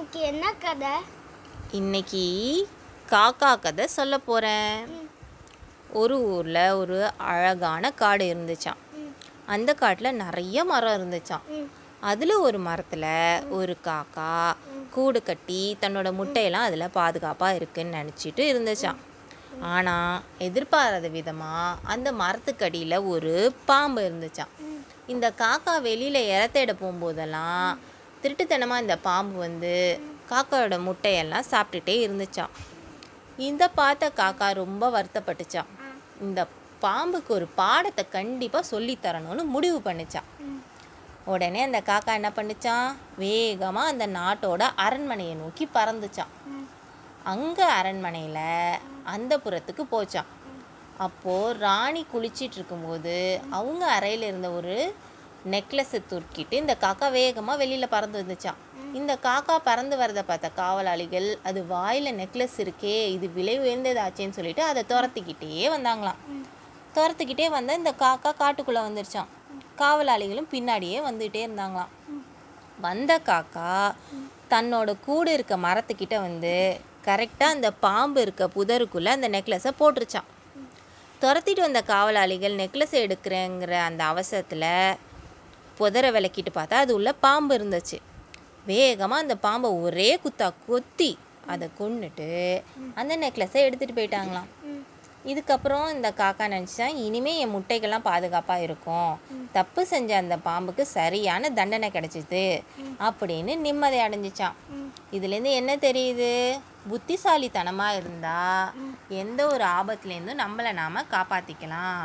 இன்னைக்கு என்ன கதை? இன்னைக்கு காக்கா கதை சொல்ல போகிறேன் ஒரு ஊரில் ஒரு அழகான காடு இருந்துச்சாம். அந்த காட்டில் நிறைய மரம் இருந்துச்சாம். அதில் ஒரு மரத்தில் ஒரு காக்கா கூடு கட்டி தன்னோட முட்டையெல்லாம் அதில் பாதுகாப்பாக இருக்குன்னு நினச்சிட்டு இருந்துச்சாம். ஆனால் எதிர்பாராத விதமாக அந்த மரத்துக்கடியில் ஒரு பாம்பு இருந்துச்சாம். இந்த காக்கா வெளியில் இர தேட போகும்போதெல்லாம் திருட்டுத்தனமாக இந்த பாம்பு வந்து காக்காவோட முட்டையெல்லாம் சாப்பிட்டுட்டே இருந்துச்சான் இந்த பார்த்த காக்கா ரொம்ப வருத்தப்பட்டுச்சான் இந்த பாம்புக்கு ஒரு பாடத்தை கண்டிப்பாக சொல்லித் தரணும்னு முடிவு பண்ணிச்சான் உடனே அந்த காக்கா என்ன பண்ணுச்சான் வேகமாக அந்த நாட்டோட அரண்மனையை நோக்கி பறந்துச்சான் அங்கே அரண்மனையில் அந்த புறத்துக்கு போச்சான் அப்போது ராணி குளிச்சிட்டு இருக்கும்போது அவங்க அறையில் இருந்த ஒரு நெக்லஸை தூக்கிட்டு இந்த காக்கா வேகமாக வெளியில் பறந்து வந்துச்சான் இந்த காக்கா பறந்து வரதை பார்த்த காவலாளிகள் அது வாயில் நெக்லஸ் இருக்கே இது விலை உயர்ந்ததாச்சேன்னு சொல்லிட்டு அதை துரத்திக்கிட்டே வந்தாங்களாம். துரத்துக்கிட்டே வந்த இந்த காக்கா காட்டுக்குள்ளே வந்துருச்சான் காவலாளிகளும் பின்னாடியே வந்துகிட்டே இருந்தாங்களாம். வந்த காக்கா தன்னோட கூடு இருக்க மரத்துக்கிட்ட வந்து கரெக்டாக அந்த பாம்பு இருக்க புதருக்குள்ளே அந்த நெக்லஸை போட்டுருச்சான் துரத்திட்டு வந்த காவலாளிகள் நெக்லஸை எடுக்கிறேங்கிற அந்த அவசரத்தில் புதரை விளக்கிட்டு பார்த்தா அது உள்ள பாம்பு இருந்துச்சு. வேகமாக அந்த பாம்பை ஒரே குத்தா கொத்தி அதை கொண்டுட்டு அந்த நெக்லஸை எடுத்துகிட்டு போயிட்டாங்களாம். இதுக்கப்புறம் இந்த காக்கா நினச்சா இனிமே என் முட்டைகள்லாம் பாதுகாப்பாக இருக்கும். தப்பு செஞ்ச அந்த பாம்புக்கு சரியான தண்டனை கிடைச்சிது அப்படின்னு நிம்மதி அடைஞ்சிச்சான் இதுலேருந்து என்ன தெரியுது? புத்திசாலித்தனமாக இருந்தால் எந்த ஒரு ஆபத்துலேருந்தும் நம்மளை நாம் காப்பாற்றிக்கலாம்